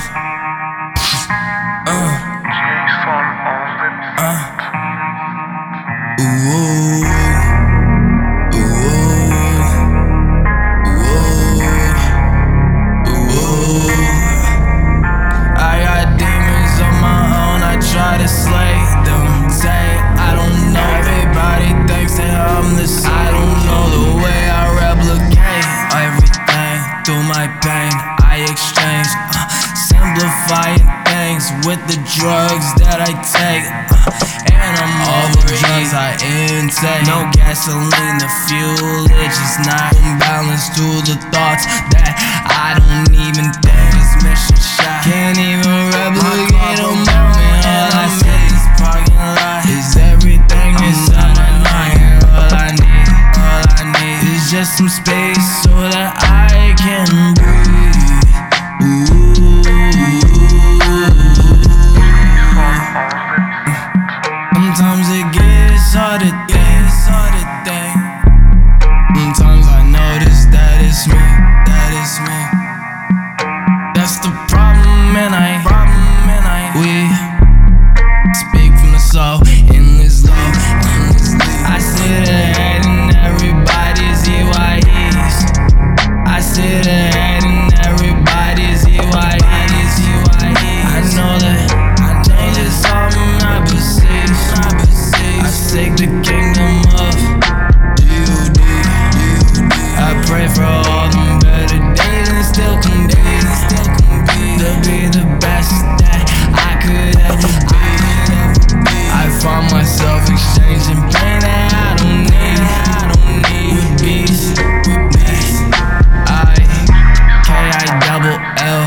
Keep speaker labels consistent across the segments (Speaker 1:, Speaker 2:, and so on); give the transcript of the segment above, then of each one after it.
Speaker 1: Uh. Uh. Ooh. Simplifying things with the drugs that I take. And I'm all the drugs I intake. No gasoline to fuel it, just not in balance to the thoughts that I don't even think is mission shot. Can't even replicate a moment. All I see is parking lot. Is everything inside my mind? All I need, all I need is just some space so that I can it's me, that is me. Exchanging pain that I don't need. I don't need with beats. With beats. I K I double L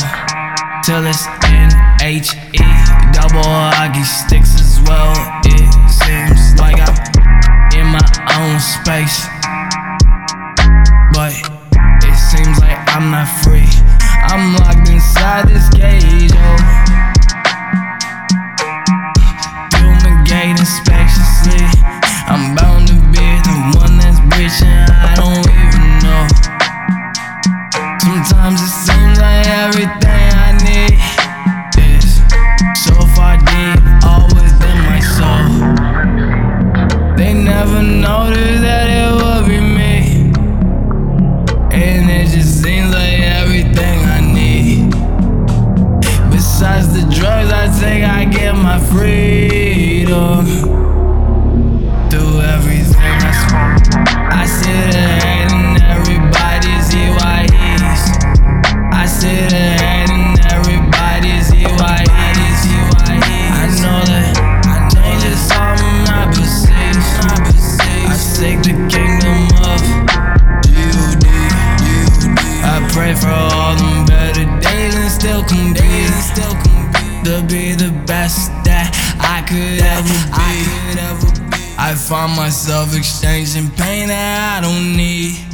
Speaker 1: till it's N H E double hockey sticks as well. It seems like I'm in my own space, but it seems like I'm not free. I'm locked inside this Noticed that it would be me, and it just seems like everything I need. Besides the drugs I take, I get my freedom be the best that I could ever be. I find myself exchanging pain that I don't need.